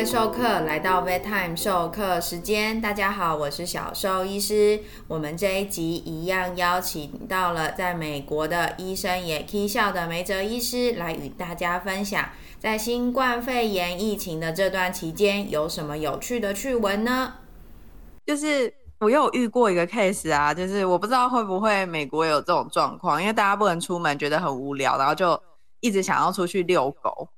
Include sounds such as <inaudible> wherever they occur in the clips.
位授课来到 Vet Time 授课时间，大家好，我是小兽医师。我们这一集一样邀请到了在美国的医生也 K 笑的梅泽医师来与大家分享，在新冠肺炎疫情的这段期间有什么有趣的趣闻呢？就是我有遇过一个 case 啊，就是我不知道会不会美国有这种状况，因为大家不能出门，觉得很无聊，然后就一直想要出去遛狗。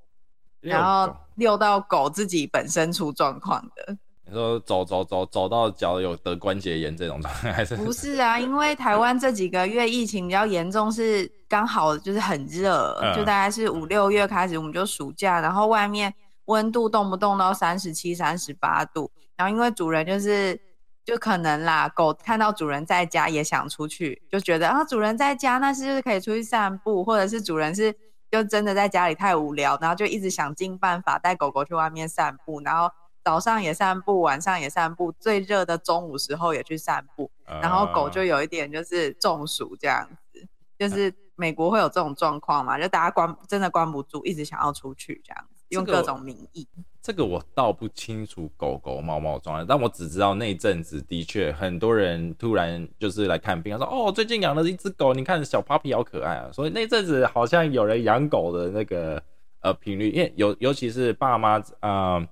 然后遛到狗自己本身出状况的，你说走走走走到脚有得关节炎这种状态还是？不是啊，因为台湾这几个月疫情比较严重，是刚好就是很热，就大概是五六月开始我们就暑假，然后外面温度动不动到三十七、三十八度，然后因为主人就是就可能啦，狗看到主人在家也想出去，就觉得啊主人在家，那是不是可以出去散步，或者是主人是。就真的在家里太无聊，然后就一直想尽办法带狗狗去外面散步，然后早上也散步，晚上也散步，最热的中午时候也去散步，然后狗就有一点就是中暑这样子，就是美国会有这种状况嘛，就大家关真的关不住，一直想要出去这样子，用各种名义。这个我倒不清楚狗狗、猫猫状态，但我只知道那阵子的确很多人突然就是来看病，他说：“哦，最近养了一只狗，你看小 puppy 好可爱啊。”所以那阵子好像有人养狗的那个呃频率，因为尤尤其是爸妈啊，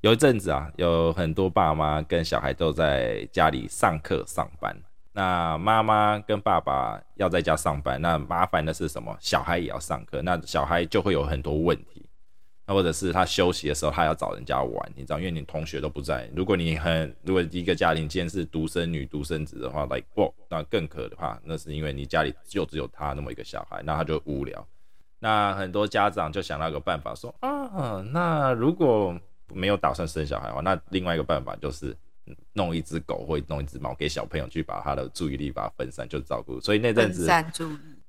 有一阵子啊，有很多爸妈跟小孩都在家里上课上班，那妈妈跟爸爸要在家上班，那麻烦的是什么？小孩也要上课，那小孩就会有很多问题。或者是他休息的时候，他要找人家玩，你知道，因为你同学都不在。如果你很，如果一个家庭今天是独生女、独生子的话，like 不，那更可怕。那是因为你家里就只有他那么一个小孩，那他就无聊。那很多家长就想到一个办法，说啊，那如果没有打算生小孩的话，那另外一个办法就是弄一只狗或弄一只猫给小朋友去把他的注意力把它分散，就照顾。所以那阵子。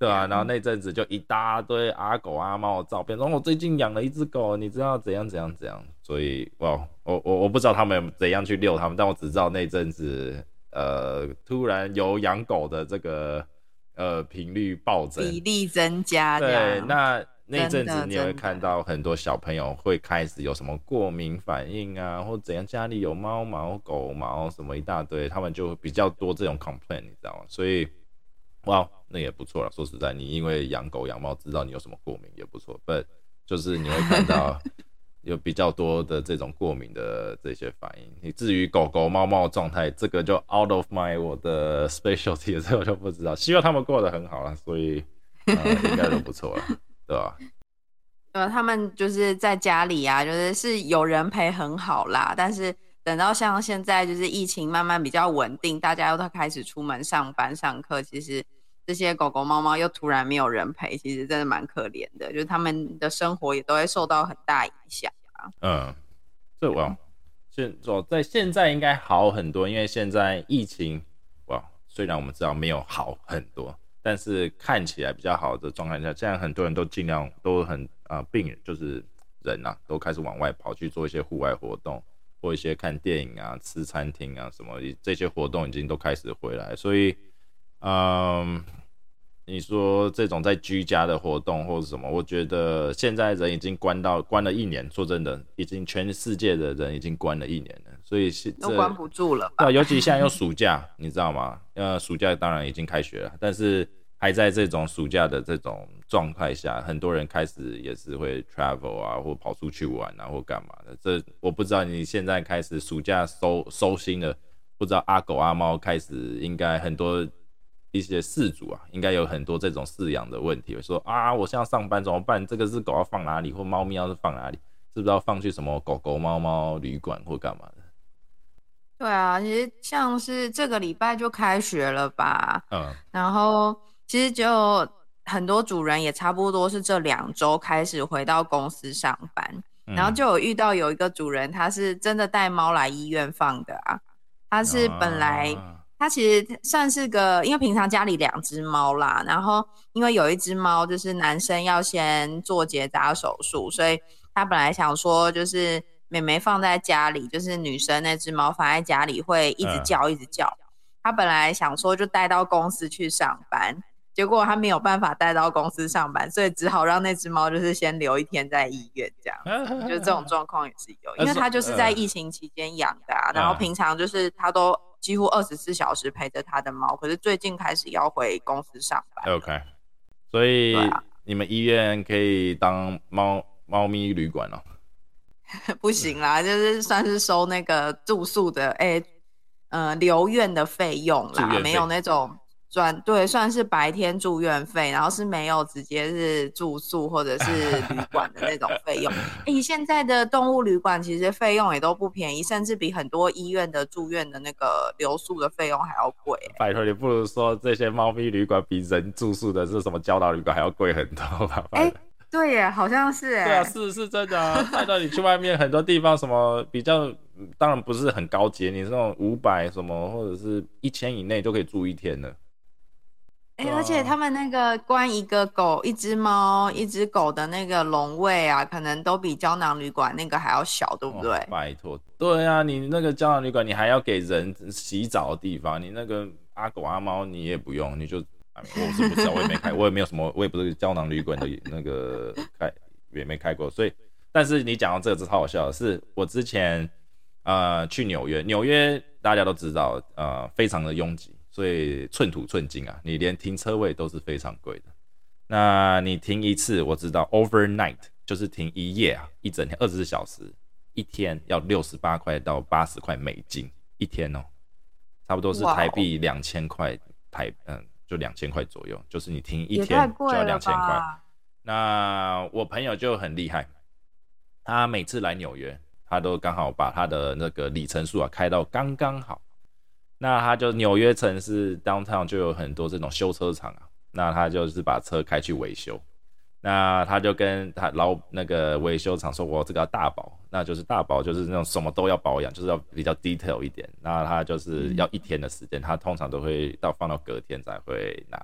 对啊，然后那阵子就一大堆阿狗阿猫的照片，然后我最近养了一只狗，你知道怎样怎样怎样，所以哇，我我我不知道他们怎样去遛他们，但我只知道那阵子，呃，突然有养狗的这个呃频率暴增，比例增加。对，那那阵子你会看到很多小朋友会开始有什么过敏反应啊，或怎样，家里有猫毛、狗毛什么一大堆，他们就比较多这种 complaint，你知道吗？所以。哇，那也不错了。说实在，你因为养狗养猫，知道你有什么过敏也不错。不，就是你会看到 <laughs> 有比较多的这种过敏的这些反应。你至于狗狗猫猫状态，这个就 out of my 我的 specialty，这我就不知道。希望他们过得很好了，所以应该都不错了，对吧？<laughs> 呃，他们就是在家里啊，就是是有人陪很好啦。但是等到像现在，就是疫情慢慢比较稳定，大家又都开始出门上班上课，其实。这些狗狗、猫猫又突然没有人陪，其实真的蛮可怜的，就是他们的生活也都会受到很大影响。嗯，这我现说在现在应该好很多，因为现在疫情哇，虽然我们知道没有好很多，但是看起来比较好的状态下，现在很多人都尽量都很啊，病人就是人呐，都开始往外跑去做一些户外活动，或一些看电影啊、吃餐厅啊什么这些活动已经都开始回来，所以。嗯，你说这种在居家的活动或者什么，我觉得现在人已经关到关了一年。说真的，已经全世界的人已经关了一年了，所以是都关不住了。对，尤其现在又暑假，<laughs> 你知道吗？呃，暑假当然已经开学了，但是还在这种暑假的这种状态下，很多人开始也是会 travel 啊，或跑出去玩啊，或干嘛的。这我不知道你现在开始暑假收收心了，不知道阿狗阿猫开始应该很多。一些饲主啊，应该有很多这种饲养的问题，说啊，我现在上班怎么办？这个是狗要放哪里，或猫咪要是放哪里，是不是要放去什么狗狗、猫猫旅馆或干嘛的？对啊，其实像是这个礼拜就开学了吧，嗯，然后其实就很多主人也差不多是这两周开始回到公司上班，然后就有遇到有一个主人，他是真的带猫来医院放的啊，他是本来。它其实算是个，因为平常家里两只猫啦，然后因为有一只猫就是男生要先做结扎手术，所以他本来想说就是妹妹放在家里，就是女生那只猫放在家里会一直叫一直叫。他本来想说就带到公司去上班，结果他没有办法带到公司上班，所以只好让那只猫就是先留一天在医院，这样。就这种状况也是有，因为它就是在疫情期间养的，啊，然后平常就是他都几乎二十四小时陪着他的猫，可是最近开始要回公司上班。OK，所以你们医院可以当猫猫咪旅馆哦。<laughs> 不行啦，就是算是收那个住宿的，哎，呃，留院的费用啦，没有那种转对，算是白天住院费，然后是没有直接是住宿或者是旅 <laughs> 馆的那种费用。哎，现在的动物旅馆其实费用也都不便宜，甚至比很多医院的住院的那个留宿的费用还要贵。拜托你，不如说这些猫咪旅馆比人住宿的是什么教导旅馆还要贵很多吧？哎。对耶，好像是哎。对啊，是是真的啊。带到你去外面很多地方，什么比较，当然不是很高级，你那种五百什么或者是一千以内都可以住一天的。哎，而且他们那个关一个狗、一只猫、一只狗的那个笼位啊，可能都比胶囊旅馆那个还要小，对不对？拜托，对啊，你那个胶囊旅馆，你还要给人洗澡的地方，你那个阿狗阿猫你也不用，你就。我是不知道，我也没开，我也没有什么，我也不是胶囊旅馆的那个开，也没开过。所以，但是你讲到这个，超好笑的是，我之前呃去纽约，纽约大家都知道，呃，非常的拥挤，所以寸土寸金啊，你连停车位都是非常贵的。那你停一次，我知道 overnight 就是停一夜啊，一整天二十四小时，一天要六十八块到八十块美金一天哦，差不多是台币两千块台嗯。就两千块左右，就是你停一天就要两千块。那我朋友就很厉害，他每次来纽约，他都刚好把他的那个里程数啊开到刚刚好。那他就纽约城市 downtown 就有很多这种修车厂啊，那他就是把车开去维修。那他就跟他老那个维修厂说：“我这个要大保，那就是大保，就是那种什么都要保养，就是要比较 detail 一点。那他就是要一天的时间，他通常都会到放到隔天才会拿。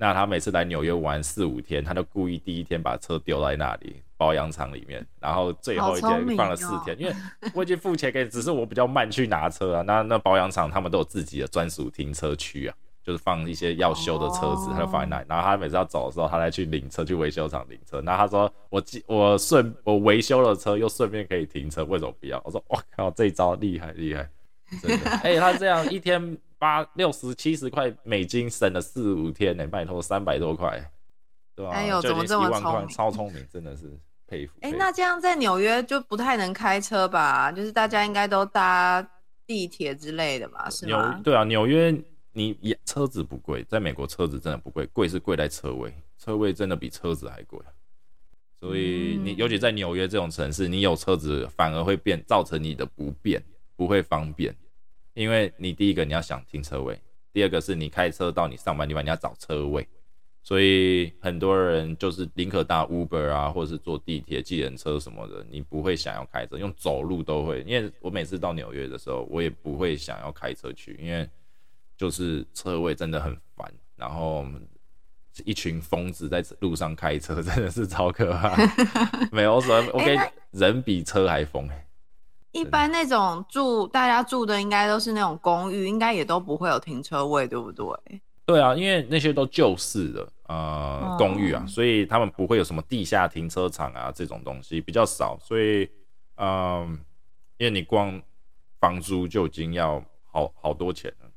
那他每次来纽约玩四五天，他就故意第一天把车丢在那里保养厂里面，然后最后一天放了四天，因为我已经付钱给，只是我比较慢去拿车啊。那那保养厂他们都有自己的专属停车区啊。”就是放一些要修的车子，他就放在那里。然后他每次要走的时候，他再去领车，去维修厂领车。然后他说：“我我顺我维修了车，又顺便可以停车，为什么不要？”我说：“我靠，这一招厉害厉害，真的。<laughs> ”哎，他这样一天八六十七十块美金，省了四五天呢，拜托三百多块，对吧？哎呦，怎么这么聪明？超聪明，真的是佩服。哎，那这样在纽约就不太能开车吧？就是大家应该都搭地铁之类的嘛，是吗？对啊，纽约。你也车子不贵，在美国车子真的不贵，贵是贵在车位，车位真的比车子还贵。所以你尤其在纽约这种城市，你有车子反而会变造成你的不便，不会方便。因为你第一个你要想停车位，第二个是你开车到你上班地方你要找车位，所以很多人就是宁可搭 Uber 啊，或者是坐地铁、计程车什么的，你不会想要开车，用走路都会。因为我每次到纽约的时候，我也不会想要开车去，因为。就是车位真的很烦，然后一群疯子在路上开车，真的是超可怕。<laughs> 没有什么，OK，人比车还疯一般那种住大家住的应该都是那种公寓，应该也都不会有停车位，对不对？对啊，因为那些都旧式的呃公寓啊，所以他们不会有什么地下停车场啊这种东西比较少，所以嗯，因为你光房租就已经要好好多钱了。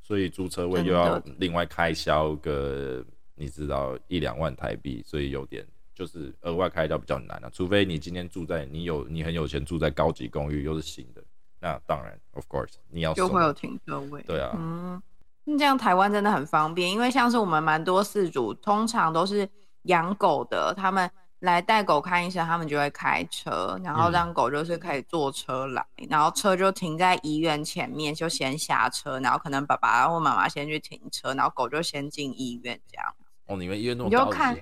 所以租车位又要另外开销个，你知道一两万台币，所以有点就是额外开销比较难啊。除非你今天住在你有你很有钱住在高级公寓又是新的，那当然，of course，你要就会有停车位。对啊，嗯，那这样台湾真的很方便，因为像是我们蛮多事主通常都是养狗的，他们。来带狗看医生，他们就会开车，然后让狗就是可以坐车来，然后车就停在医院前面，就先下车，然后可能爸爸或妈妈先去停车，然后狗就先进医院这样。哦，你们医院那么高看，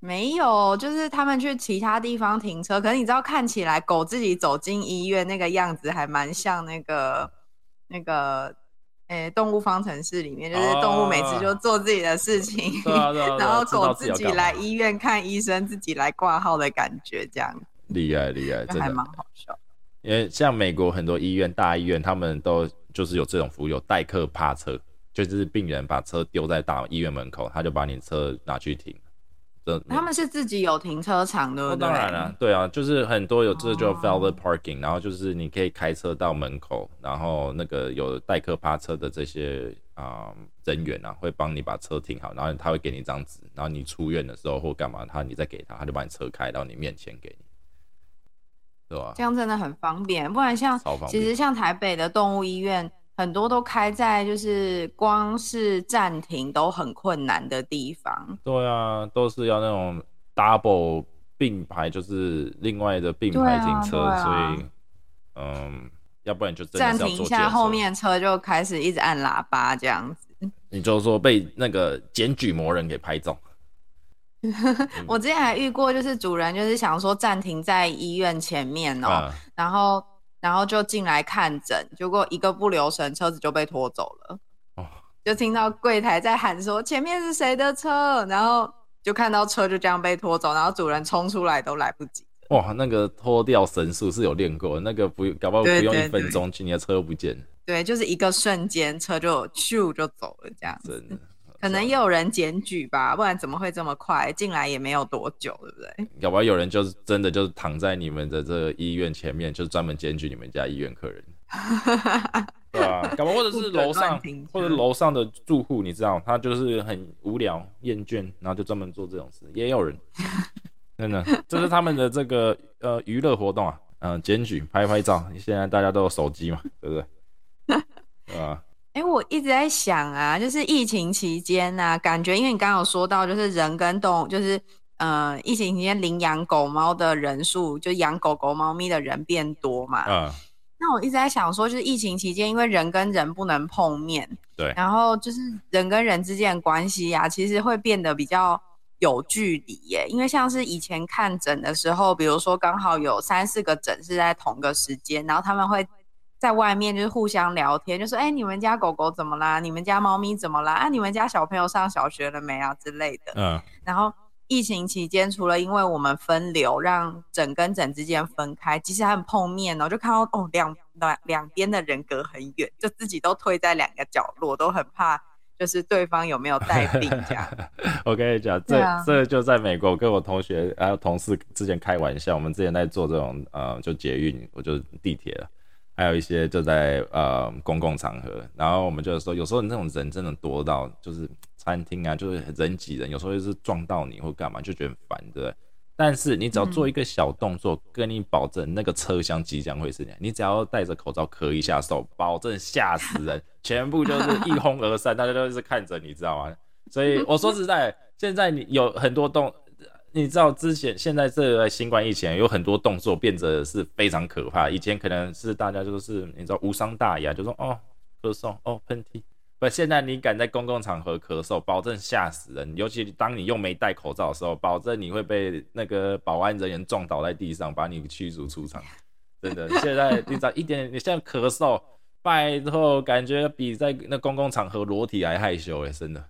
没有，就是他们去其他地方停车，可是你知道看起来狗自己走进医院那个样子，还蛮像那个那个。诶，动物方程式里面就是动物每次就做自己的事情，<laughs> 然后狗自己来医院看医生，自己来挂号的感觉，这样厉害厉害，真的还蛮好笑。因为像美国很多医院、大医院，他们都就是有这种服务，有代客趴车，就是病人把车丢在大医院门口，他就把你车拿去停。他们是自己有停车场的，当然了，对啊，就是很多有这就 v e l v e t parking，然后就是你可以开车到门口，然后那个有代客趴车的这些啊人员啊，会帮你把车停好，然后他会给你一张纸，然后你出院的时候或干嘛，他你再给他，他就把你车开到你面前给你，对吧？这样真的很方便，不然像其实像台北的动物医院。很多都开在就是光是暂停都很困难的地方。对啊，都是要那种 double 并排，就是另外的并排停车，所以嗯，要不然就暂停一下，后面车就开始一直按喇叭这样子。<laughs> 你就说被那个检举魔人给拍中。<laughs> 我之前还遇过，就是主人就是想说暂停在医院前面哦，然后。然后就进来看诊，结果一个不留神，车子就被拖走了。哦，就听到柜台在喊说：“前面是谁的车？”然后就看到车就这样被拖走，然后主人冲出来都来不及。哇，那个拖掉神速是有练过，那个不搞不好不用一分钟，你的车又不见了。对，就是一个瞬间，车就咻就走了，这样子。可能也有人检举吧，不然怎么会这么快进来也没有多久，对不对？要不然有人就是真的就是躺在你们的这个医院前面，就是专门检举你们家医院客人，<laughs> 对啊，搞不或者是楼上或者楼上的住户，你知道他就是很无聊厌倦，然后就专门做这种事，也有人，<laughs> 真的，这是他们的这个呃娱乐活动啊，嗯，检举拍拍照，现在大家都有手机嘛，对不对？<laughs> 对吧？哎，我一直在想啊，就是疫情期间呐，感觉因为你刚刚有说到，就是人跟动物，就是呃，疫情期间领养狗猫的人数，就养狗狗、猫咪的人变多嘛。嗯。那我一直在想说，就是疫情期间，因为人跟人不能碰面，对，然后就是人跟人之间的关系呀，其实会变得比较有距离耶。因为像是以前看诊的时候，比如说刚好有三四个诊是在同个时间，然后他们会。在外面就是互相聊天，就说：“哎，你们家狗狗怎么啦？你们家猫咪怎么啦？啊，你们家小朋友上小学了没啊？之类的。”嗯。然后疫情期间，除了因为我们分流，让整跟整之间分开，其实他们碰面哦，就看到哦，两两两边的人隔很远，就自己都退在两个角落，都很怕，就是对方有没有带病这样。<laughs> 我跟你讲，这这就在美国，跟我同学还有同事之前开玩笑，我们之前在做这种呃，就捷运，我就地铁了。还有一些就在呃公共场合，然后我们就是说，有时候那种人真的多到就是餐厅啊，就是人挤人，有时候就是撞到你或干嘛，就觉得烦，对不对？但是你只要做一个小动作，跟你保证那个车厢即将会是你，你只要戴着口罩咳一下手，保证吓死人，全部就是一哄而散，大家都是看着你知道吗？所以我说实在，现在你有很多动。你知道之前现在这个新冠疫情有很多动作变得是非常可怕。以前可能是大家就是你知道无伤大雅，就说哦咳嗽哦喷嚏，不，现在你敢在公共场合咳嗽，保证吓死人。尤其当你又没戴口罩的时候，保证你会被那个保安人员撞倒在地上，把你驱逐出场。真的，现在你知道一点，你现在咳嗽，拜托，感觉比在那公共场合裸体还害羞哎，真的。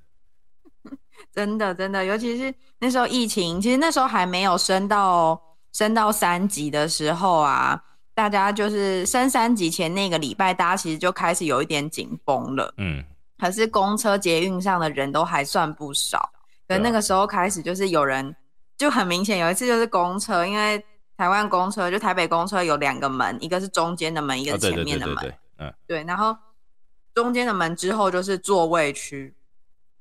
真的，真的，尤其是那时候疫情，其实那时候还没有升到升到三级的时候啊，大家就是升三级前那个礼拜，大家其实就开始有一点紧绷了。嗯，可是公车捷运上的人都还算不少，可那个时候开始就是有人就很明显，有一次就是公车，因为台湾公车就台北公车有两个门，一个是中间的门，一个是前面的门。嗯，对，然后中间的门之后就是座位区。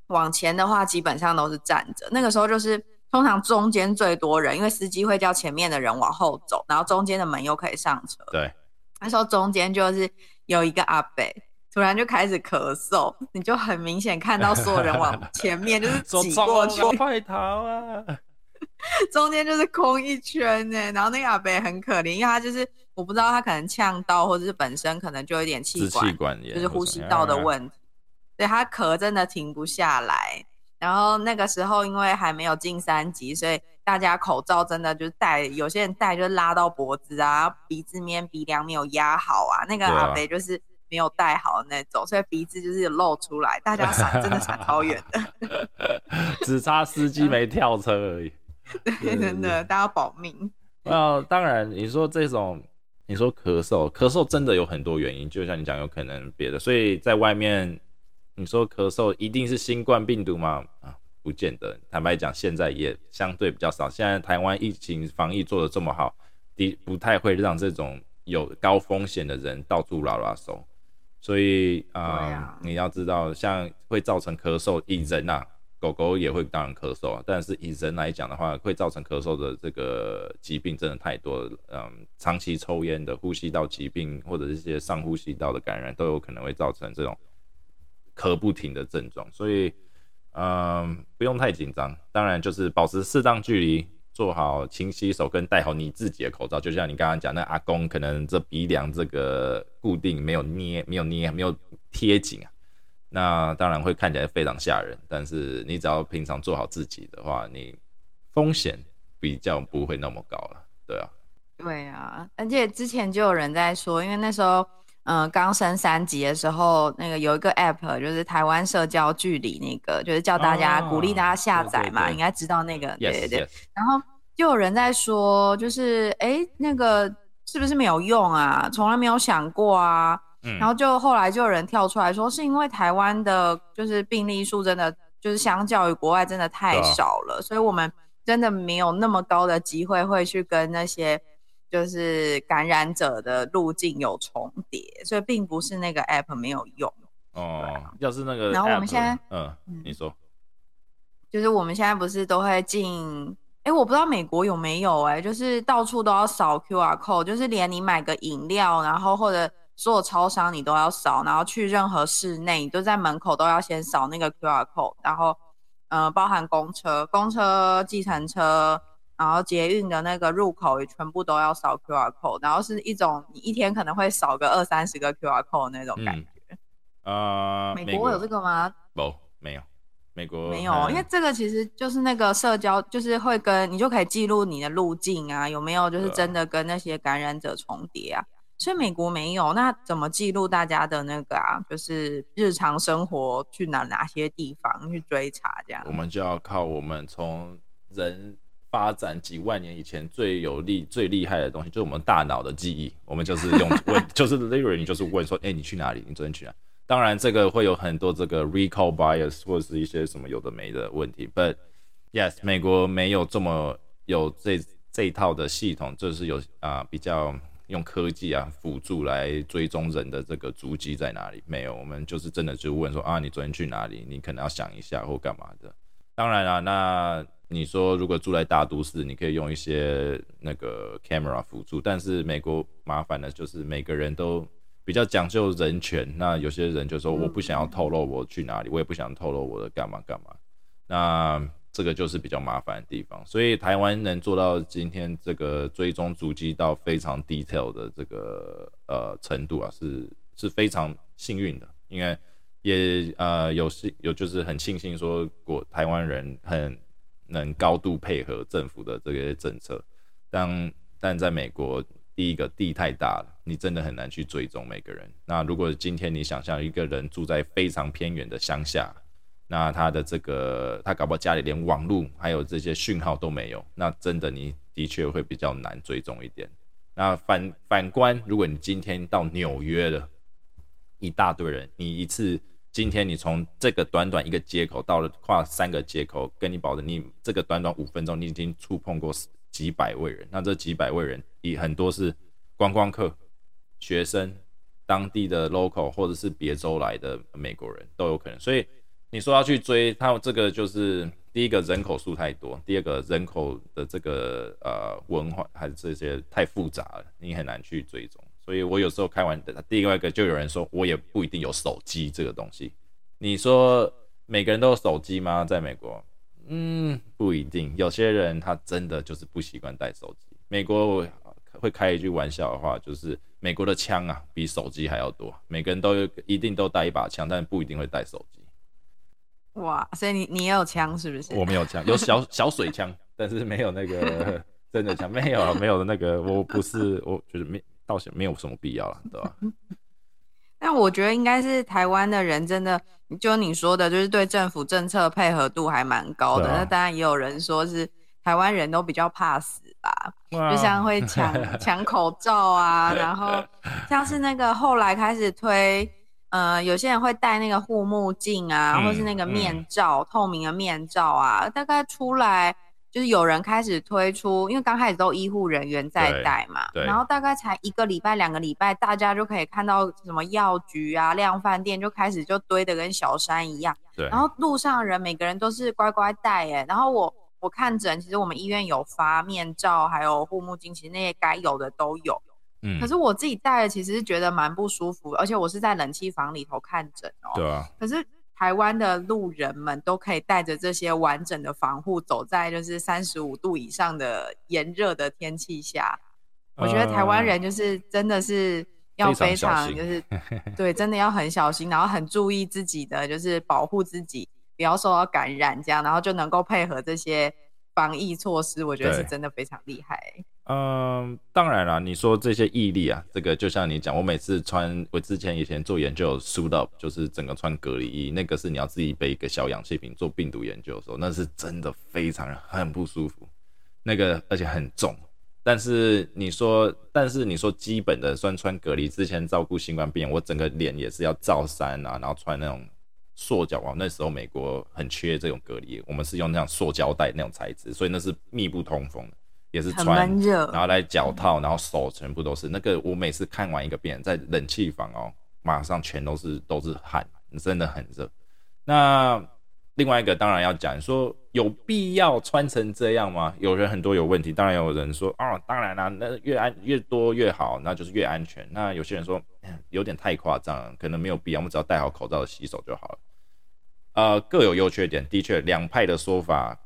往前的话，基本上都是站着。那个时候就是通常中间最多人，因为司机会叫前面的人往后走，然后中间的门又可以上车。对，那时候中间就是有一个阿北，突然就开始咳嗽，你就很明显看到所有人往 <laughs> 前面就是挤过去，快逃啊！中间就是空一圈呢。然后那个阿北很可怜，因为他就是我不知道他可能呛到，或者是本身可能就有点气管，就是呼吸道的问题。对他咳真的停不下来，然后那个时候因为还没有进三级，所以大家口罩真的就戴，有些人戴就拉到脖子啊，鼻子面鼻梁没有压好啊，那个阿北就是没有戴好那种，所以鼻子就是露出来，大家闪真的闪超远的，<laughs> 只差司机没跳车而已。<laughs> 对，真的，大家保命。那当然，你说这种，你说咳嗽，咳嗽真的有很多原因，就像你讲，有可能别的，所以在外面。你说咳嗽一定是新冠病毒吗？啊，不见得。坦白讲，现在也相对比较少。现在台湾疫情防疫做的这么好，的不太会让这种有高风险的人到处拉拉手。所以啊，你要知道，像会造成咳嗽，以人呐，狗狗也会当然咳嗽啊。但是以人来讲的话，会造成咳嗽的这个疾病真的太多了。嗯，长期抽烟的、呼吸道疾病或者一些上呼吸道的感染，都有可能会造成这种咳不停的症状。所以，嗯，不用太紧张。当然，就是保持适当距离。做好勤洗手，跟戴好你自己的口罩，就像你刚刚讲，那阿公可能这鼻梁这个固定没有捏，没有捏，没有贴紧啊，那当然会看起来非常吓人。但是你只要平常做好自己的话，你风险比较不会那么高了，对啊。对啊，而且之前就有人在说，因为那时候嗯刚升三级的时候，那个有一个 app 就是台湾社交距离那个，就是叫大家鼓励大家下载嘛，应该知道那个，对对对，然后。就有人在说，就是哎，那个是不是没有用啊？从来没有想过啊。嗯。然后就后来就有人跳出来说，是因为台湾的，就是病例数真的就是相较于国外真的太少了，所以我们真的没有那么高的机会会去跟那些就是感染者的路径有重叠，所以并不是那个 app 没有用。哦。要是那个，然后我们现在，嗯，你说，就是我们现在不是都会进。哎，我不知道美国有没有哎，就是到处都要扫 QR code，就是连你买个饮料，然后或者所有超商你都要扫，然后去任何室内，你都在门口都要先扫那个 QR code，然后，呃，包含公车、公车、计程车，然后捷运的那个入口也全部都要扫 QR code，然后是一种你一天可能会扫个二三十个 QR code 那种感觉。啊，美国有这个吗？不，没有。美国没有，因为这个其实就是那个社交，就是会跟你就可以记录你的路径啊，有没有就是真的跟那些感染者重叠啊？所以美国没有，那怎么记录大家的那个啊？就是日常生活去哪哪些地方去追查这样？我们就要靠我们从人发展几万年以前最有力、最厉害的东西，就是我们大脑的记忆。我们就是用 <laughs> 问，就是 literally 就是问说，哎，你去哪里？你昨天去哪？当然，这个会有很多这个 recall bias 或者是一些什么有的没的问题。But yes，美国没有这么有这这一套的系统，就是有啊比较用科技啊辅助来追踪人的这个足迹在哪里。没有，我们就是真的就问说啊，你昨天去哪里？你可能要想一下或干嘛的。当然了，那你说如果住在大都市，你可以用一些那个 camera 辅助，但是美国麻烦的就是每个人都。比较讲究人权，那有些人就说我不想要透露我去哪里，我也不想透露我的干嘛干嘛，那这个就是比较麻烦的地方。所以台湾能做到今天这个追踪足迹到非常 detail 的这个呃程度啊，是是非常幸运的，因为也呃有是有就是很庆幸说国台湾人很能高度配合政府的这些政策，但但在美国。第一个地太大了，你真的很难去追踪每个人。那如果今天你想象一个人住在非常偏远的乡下，那他的这个他搞不好家里连网络还有这些讯号都没有，那真的你的确会比较难追踪一点。那反反观，如果你今天到纽约了，一大堆人，你一次今天你从这个短短一个街口到了跨三个街口，跟你保证，你这个短短五分钟，你已经触碰过。几百位人，那这几百位人，也很多是观光客、学生、当地的 local 或者是别州来的美国人都有可能。所以你说要去追他，这个就是第一个人口数太多，第二个人口的这个呃文化还是这些太复杂了，你很难去追踪。所以我有时候开完的第外一个就有人说，我也不一定有手机这个东西。你说每个人都有手机吗？在美国？嗯，不一定。有些人他真的就是不习惯带手机。美国会开一句玩笑的话，就是美国的枪啊，比手机还要多。每个人都有一定都带一把枪，但不一定会带手机。哇，所以你你也有枪是不是？我没有枪，有小小水枪，但是没有那个 <laughs> 真的枪。没有没有的那个，我不是，我觉得没，倒是没有什么必要了，对吧？<laughs> 但我觉得应该是台湾的人真的，就你说的，就是对政府政策配合度还蛮高的。那当然也有人说是台湾人都比较怕死吧，<laughs> 就像会抢 <laughs> 抢口罩啊，然后像是那个后来开始推呃，有些人会戴那个护目镜啊，或是那个面罩，透明的面罩啊，大概出来。就是有人开始推出，因为刚开始都医护人员在带嘛，然后大概才一个礼拜、两个礼拜，大家就可以看到什么药局啊、量饭店就开始就堆的跟小山一样。对，然后路上人每个人都是乖乖戴哎，然后我我看诊，其实我们医院有发面罩，还有护目镜，其实那些该有的都有。嗯，可是我自己戴了，其实是觉得蛮不舒服，而且我是在冷气房里头看诊哦。对啊。可是。台湾的路人们都可以带着这些完整的防护，走在就是三十五度以上的炎热的天气下。我觉得台湾人就是真的是要非常就是 <laughs> 对，真的要很小心，然后很注意自己的就是保护自己，不要受到感染，这样然后就能够配合这些防疫措施。我觉得是真的非常厉害。嗯，当然了，你说这些毅力啊，这个就像你讲，我每次穿，我之前以前做研究，suit up，就是整个穿隔离衣，那个是你要自己背一个小氧气瓶做病毒研究的时候，那是真的非常很不舒服，那个而且很重。但是你说，但是你说基本的算穿隔离，之前照顾新冠病人，我整个脸也是要罩衫啊，然后穿那种塑胶啊，那时候美国很缺这种隔离，我们是用那种塑胶袋那种材质，所以那是密不通风的。也是穿，然后来脚套，然后手全部都是那个。我每次看完一个病人，在冷气房哦，马上全都是都是汗，真的很热。那另外一个当然要讲说，有必要穿成这样吗？有人很多有问题，当然有人说哦，当然啦，那越安越多越好，那就是越安全。那有些人说 <clears throat> 有点太夸张，可能没有必要，我们只要戴好口罩洗手就好了。呃，各有优缺点，的确两派的说法。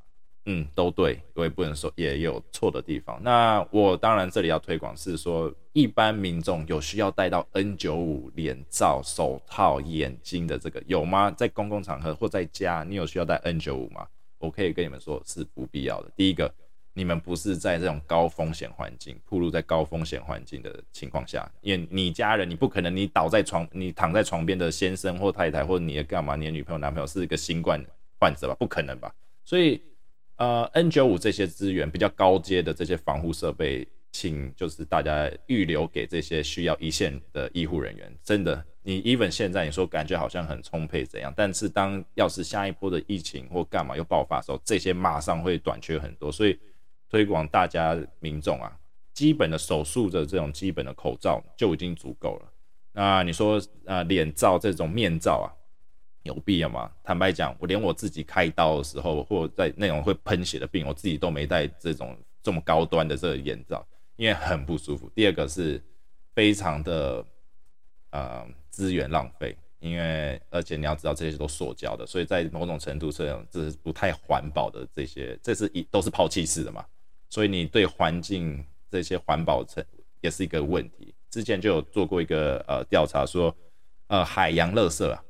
嗯，都对，我也不能说也有错的地方。那我当然这里要推广是说，一般民众有需要戴到 N95 脸罩、手套、眼镜的这个有吗？在公共场合或在家，你有需要戴 N95 吗？我可以跟你们说，是不必要的。第一个，你们不是在这种高风险环境，暴露在高风险环境的情况下，因为你家人，你不可能你倒在床，你躺在床边的先生或太太，或你的干嘛，你的女朋友、男朋友是一个新冠患者吧？不可能吧？所以。呃，N 九五这些资源比较高阶的这些防护设备，请就是大家预留给这些需要一线的医护人员。真的，你 even 现在你说感觉好像很充沛怎样，但是当要是下一波的疫情或干嘛又爆发的时候，这些马上会短缺很多。所以推广大家民众啊，基本的手术的这种基本的口罩就已经足够了。那你说呃脸罩这种面罩啊？有必要吗？坦白讲，我连我自己开刀的时候，或在那种会喷血的病，我自己都没戴这种这么高端的这个眼罩，因为很不舒服。第二个是非常的呃资源浪费，因为而且你要知道这些都塑胶的，所以在某种程度上这是不太环保的。这些这是一都是抛弃式的嘛，所以你对环境这些环保层也是一个问题。之前就有做过一个呃调查，说呃海洋垃圾啊。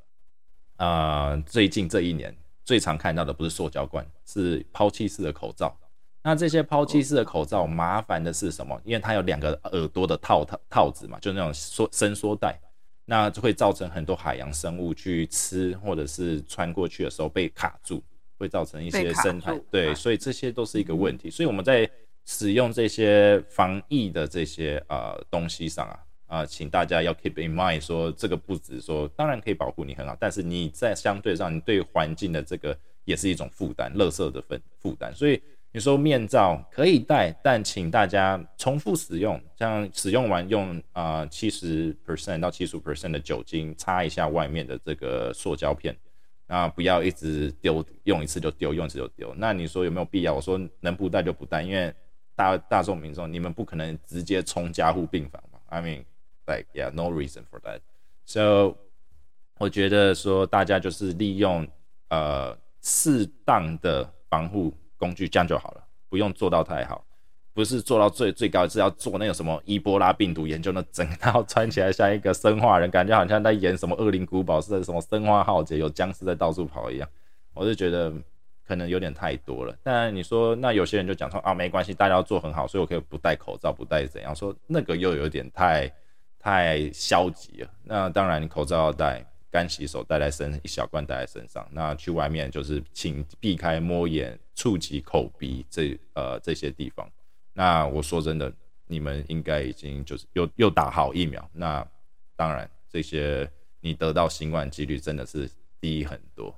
啊，最近这一年最常看到的不是塑胶罐，是抛弃式的口罩。那这些抛弃式的口罩麻烦的是什么？因为它有两个耳朵的套套套子嘛，就那种缩伸缩带，那就会造成很多海洋生物去吃或者是穿过去的时候被卡住，会造成一些生态对，所以这些都是一个问题。所以我们在使用这些防疫的这些呃东西上啊。啊，请大家要 keep in mind，说这个不止说，当然可以保护你很好，但是你在相对上，你对环境的这个也是一种负担，垃圾的分负担。所以你说面罩可以戴，但请大家重复使用，像使用完用啊七十 percent 到七十五 percent 的酒精擦一下外面的这个塑胶片，啊，不要一直丢，用一次就丢，用一次就丢。那你说有没有必要？我说能不戴就不戴，因为大大众民众你们不可能直接冲加护病房嘛，I mean。Like yeah, no reason for that. So，我觉得说大家就是利用呃适当的防护工具这样就好了，不用做到太好，不是做到最最高，是要做那个什么伊波拉病毒研究，那整套 <laughs> 穿起来像一个生化人，感觉好像在演什么恶灵古堡似的，什么生化浩劫，有僵尸在到处跑一样。我就觉得可能有点太多了。但你说那有些人就讲说啊没关系，大家要做很好，所以我可以不戴口罩，不戴怎样？说那个又有点太。太消极了。那当然，你口罩要戴，干洗手带在身，一小罐带在身上。那去外面就是请避开摸眼、触及口鼻这呃这些地方。那我说真的，你们应该已经就是又又打好疫苗。那当然，这些你得到新冠几率真的是低很多。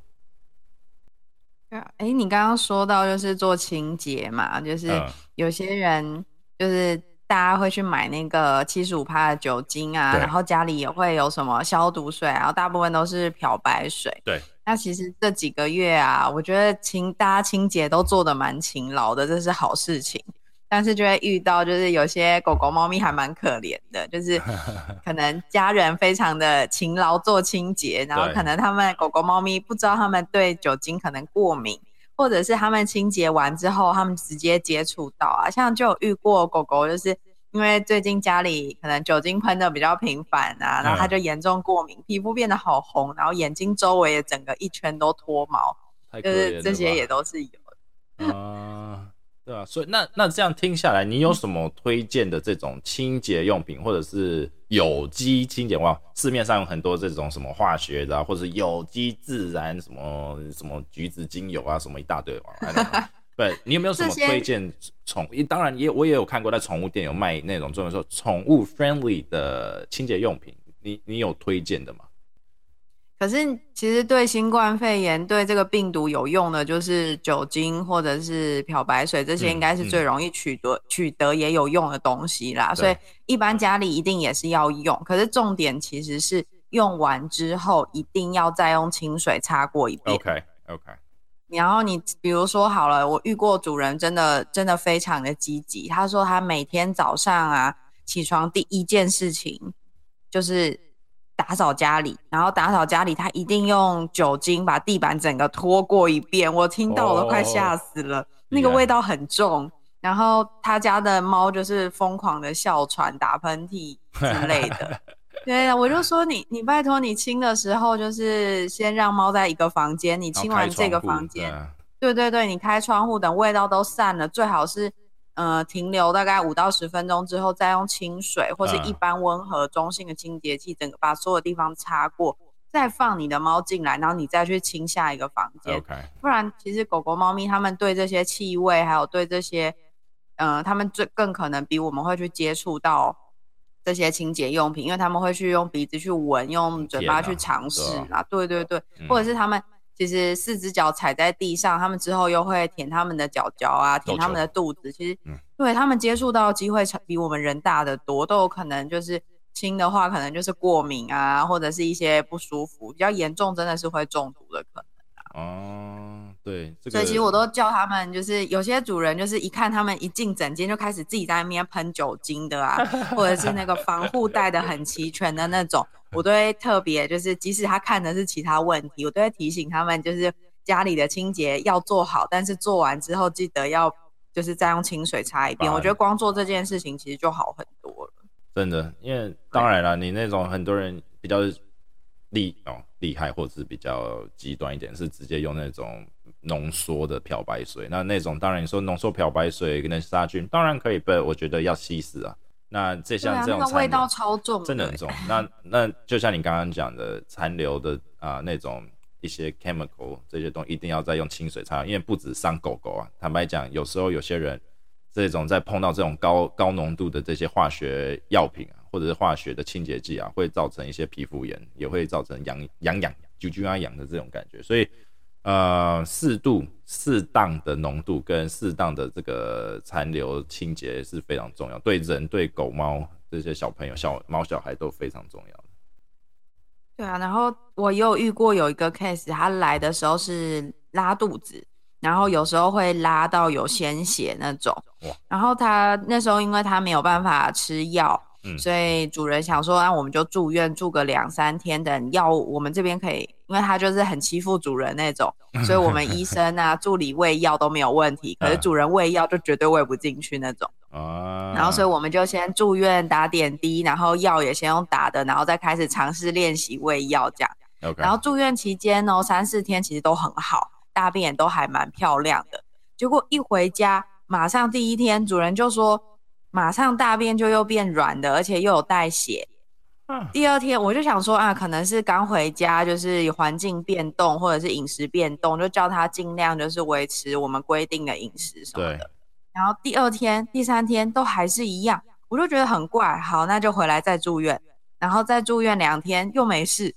对啊，哎，你刚刚说到就是做清洁嘛，就是有些人就是大家会去买那个七十五帕的酒精啊，然后家里也会有什么消毒水，然后大部分都是漂白水。对，那其实这几个月啊，我觉得清大家清洁都做的蛮勤劳的，这是好事情。但是就会遇到，就是有些狗狗、猫咪还蛮可怜的，就是 <laughs> 可能家人非常的勤劳做清洁，然后可能他们狗狗、猫咪不知道他们对酒精可能过敏，或者是他们清洁完之后，他们直接接触到啊，像就有遇过狗狗，就是因为最近家里可能酒精喷的比较频繁啊，然后它就严重过敏，皮肤变得好红，然后眼睛周围也整个一圈都脱毛，就是这些也都是有的。对啊，所以那那这样听下来，你有什么推荐的这种清洁用品，或者是有机清洁？哇，市面上有很多这种什么化学的，或者有机自然什么什么橘子精油啊，什么一大堆。<laughs> 对，你有没有什么推荐宠？当然也我也有看过，在宠物店有卖那种专门说宠物 friendly 的清洁用品，你你有推荐的吗？可是，其实对新冠肺炎、对这个病毒有用的，就是酒精或者是漂白水，这些应该是最容易取得、取得也有用的东西啦。所以，一般家里一定也是要用。可是，重点其实是用完之后，一定要再用清水擦过一遍。OK，OK。然后你比如说好了，我遇过主人真的真的非常的积极，他说他每天早上啊起床第一件事情就是。打扫家里，然后打扫家里，他一定用酒精把地板整个拖过一遍。我听到我都快吓死了，那个味道很重。然后他家的猫就是疯狂的哮喘、打喷嚏之类的。<laughs> 对啊，我就说你，你拜托你清的时候，就是先让猫在一个房间，你清完这个房间，对对对，你开窗户，等味道都散了，最好是。呃，停留大概五到十分钟之后，再用清水或是一般温和中性的清洁剂，整个把所有地方擦过，再放你的猫进来，然后你再去清下一个房间。不然，其实狗狗、猫咪它们对这些气味，还有对这些，呃，它们最更可能比我们会去接触到这些清洁用品，因为他们会去用鼻子去闻，用嘴巴去尝试啊。对对对，或者是他们。其实四只脚踩在地上，他们之后又会舔他们的脚脚啊，舔他们的肚子。其实，对他们接触到机会比我们人大的多，都有可能就是轻的话，可能就是过敏啊，或者是一些不舒服；比较严重，真的是会中毒的可能。哦，对，所以其实我都叫他们，就是有些主人就是一看他们一进诊间就开始自己在那边喷酒精的啊，或者是那个防护带的很齐全的那种，<laughs> 我都会特别就是，即使他看的是其他问题，我都会提醒他们，就是家里的清洁要做好，但是做完之后记得要就是再用清水擦一遍。我觉得光做这件事情其实就好很多了。真的，因为当然了，你那种很多人比较。厉哦厉害，或者是比较极端一点，是直接用那种浓缩的漂白水。那那种当然你说浓缩漂白水跟那杀菌，当然可以，不，我觉得要稀释啊。那这像这种味道超重，真的很重。那那就像你刚刚讲的残留的啊那种一些 chemical 这些东西，一定要再用清水擦，因为不止伤狗狗啊。坦白讲，有时候有些人这种在碰到这种高高浓度的这些化学药品啊。或者是化学的清洁剂啊，会造成一些皮肤炎，也会造成痒痒痒、啾啾啊痒的这种感觉。所以，呃，适度、适当的浓度跟适当的这个残留清洁是非常重要，对人、对狗猫这些小朋友、小猫小孩都非常重要对啊，然后我又遇过有一个 case，他来的时候是拉肚子，然后有时候会拉到有鲜血那种。然后他那时候因为他没有办法吃药。所以主人想说，那我们就住院住个两三天，等药我们这边可以，因为他就是很欺负主人那种，所以我们医生啊、助理喂药都没有问题，可是主人喂药就绝对喂不进去那种。啊。然后所以我们就先住院打点滴，然后药也先用打的，然后再开始尝试练习喂药这样。然后住院期间哦，三四天其实都很好，大便也都还蛮漂亮的。结果一回家，马上第一天主人就说。马上大便就又变软的，而且又有带血。第二天我就想说啊，可能是刚回家，就是环境变动或者是饮食变动，就叫他尽量就是维持我们规定的饮食什么的。然后第二天、第三天都还是一样，我就觉得很怪。好，那就回来再住院，然后再住院两天又没事，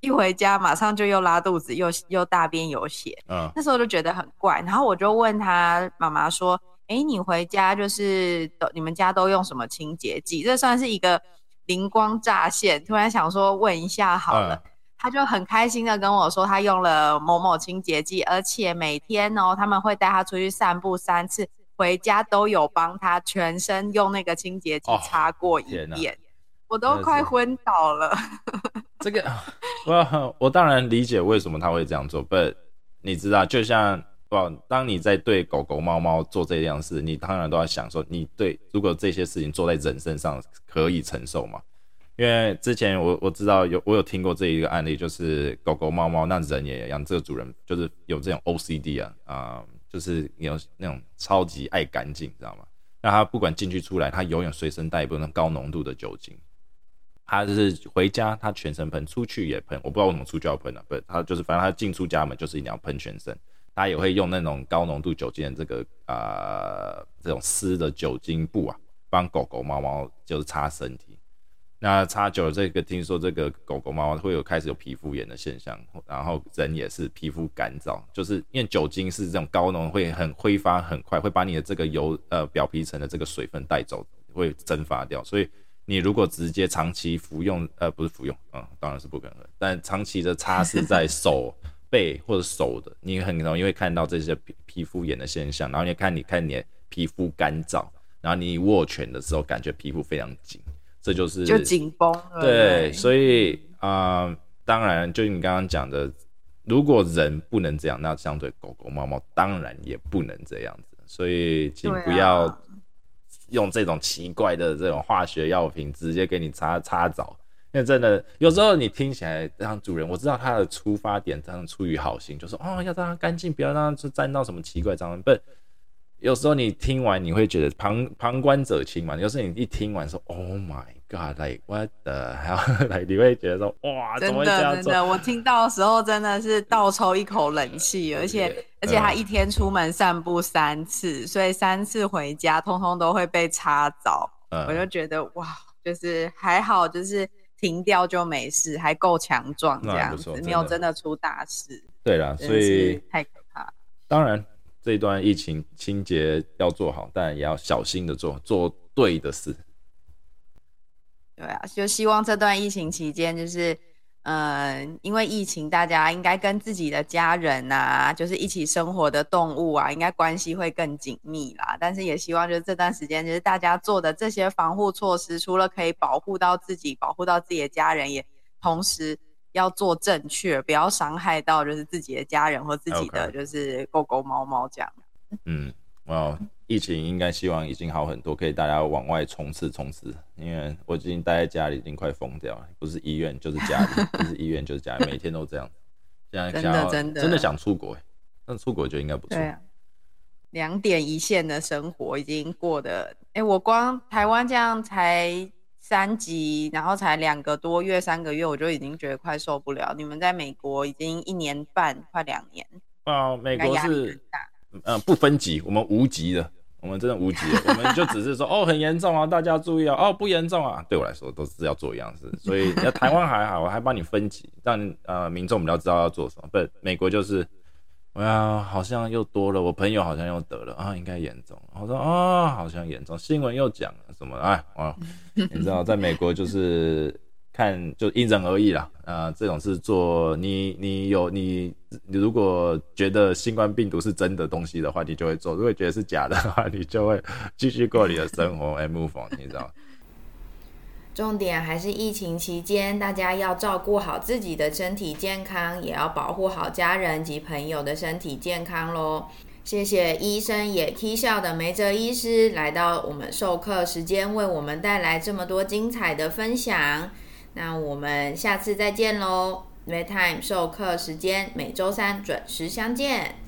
一回家马上就又拉肚子，又又大便有血。嗯，那时候就觉得很怪，然后我就问他妈妈说：“哎，你回家就是都你们家都用什么清洁剂？”这算是一个灵光乍现，突然想说问一下好了。他就很开心的跟我说，他用了某某清洁剂，而且每天哦他们会带他出去散步三次，回家都有帮他全身用那个清洁剂擦过一遍。我都快昏倒了。这个 <laughs> 我我当然理解为什么他会这样做，but 你知道，就像不，当你在对狗狗、猫猫做这样事，你当然都要想说，你对如果这些事情做在人身上可以承受吗？因为之前我我知道有我有听过这一个案例，就是狗狗、猫猫，那人也一样，这个主人就是有这种 OCD 啊啊，就是有那种超级爱干净，知道吗？那他不管进去出来，他永远随身带一部那高浓度的酒精。他就是回家，他全身喷，出去也喷。我不知道为什么出去要喷啊，不，他就是反正他进出家门就是一定要喷全身。他也会用那种高浓度酒精的这个啊，这种湿的酒精布啊，帮狗狗、猫猫就是擦身体。那擦久了，这个听说这个狗狗、猫猫会有开始有皮肤炎的现象，然后人也是皮肤干燥，就是因为酒精是这种高浓，会很挥发很快，会把你的这个油呃表皮层的这个水分带走，会蒸发掉，所以。你如果直接长期服用，呃，不是服用，嗯，当然是不可能。但长期的擦拭在手背或者手的，你很容易会看到这些皮皮肤炎的现象。然后你看，你看你皮肤干燥，然后你握拳的时候感觉皮肤非常紧，这就是就紧绷。对，所以啊，当然就你刚刚讲的，如果人不能这样，那相对狗狗、猫猫当然也不能这样子。所以请不要。用这种奇怪的这种化学药品直接给你擦擦澡，因为真的有时候你听起来让主人，我知道他的出发点，这样出于好心，就说哦要让它干净，不要让它沾到什么奇怪脏不，有时候你听完你会觉得旁旁观者清嘛，有时候你一听完说 Oh my。God，like what the hell？<laughs> 来，你会觉得说哇，真的真的，我听到的时候真的是倒抽一口冷气，而且而且他一天出门散步三次，所以三次回家通通都会被擦澡。我就觉得哇，就是还好，就是停掉就没事，还够强壮这样子，没有真的出大事。对啦，所以太可怕。当然，这段疫情清洁要做好，但也要小心的做，做对的事。对啊，就希望这段疫情期间，就是，嗯，因为疫情，大家应该跟自己的家人啊，就是一起生活的动物啊，应该关系会更紧密啦。但是也希望，就是这段时间，就是大家做的这些防护措施，除了可以保护到自己，保护到自己的家人，也同时要做正确，不要伤害到就是自己的家人或自己的就是狗狗、猫猫这样。嗯。哦，疫情应该希望已经好很多，可以大家往外冲刺冲刺。因为我已经待在家里已经快疯掉了，不是医院就是家里，<laughs> 不是医院就是家里，每天都这样。现在真的真的真的想出国，那出国就应该不错。两点一线的生活已经过得，哎，我光台湾这样才三级，然后才两个多月、三个月，我就已经觉得快受不了。你们在美国已经一年半，快两年。啊，美国是。嗯，不分级，我们无级的，我们真的无解，<laughs> 我们就只是说，哦，很严重啊，大家注意啊，哦，不严重啊，对我来说都是要做一样事，<laughs> 所以台湾还好，我还帮你分级，让呃民众比较知道要做什么。不，美国就是，啊，好像又多了，我朋友好像又得了啊，应该严重。我说啊，好像严重，新闻又讲了什么？哎，啊，<laughs> 你知道，在美国就是。看就因人而异啦，啊，这种是做你你有你你如果觉得新冠病毒是真的东西的话，你就会做；如果觉得是假的话，你就会继续过你的生活，and <laughs> move on，你知道重点还是疫情期间，大家要照顾好自己的身体健康，也要保护好家人及朋友的身体健康喽。谢谢医生也 K 笑的梅泽医师来到我们授课时间，为我们带来这么多精彩的分享。那我们下次再见喽！Midtime 授课时间每周三准时相见。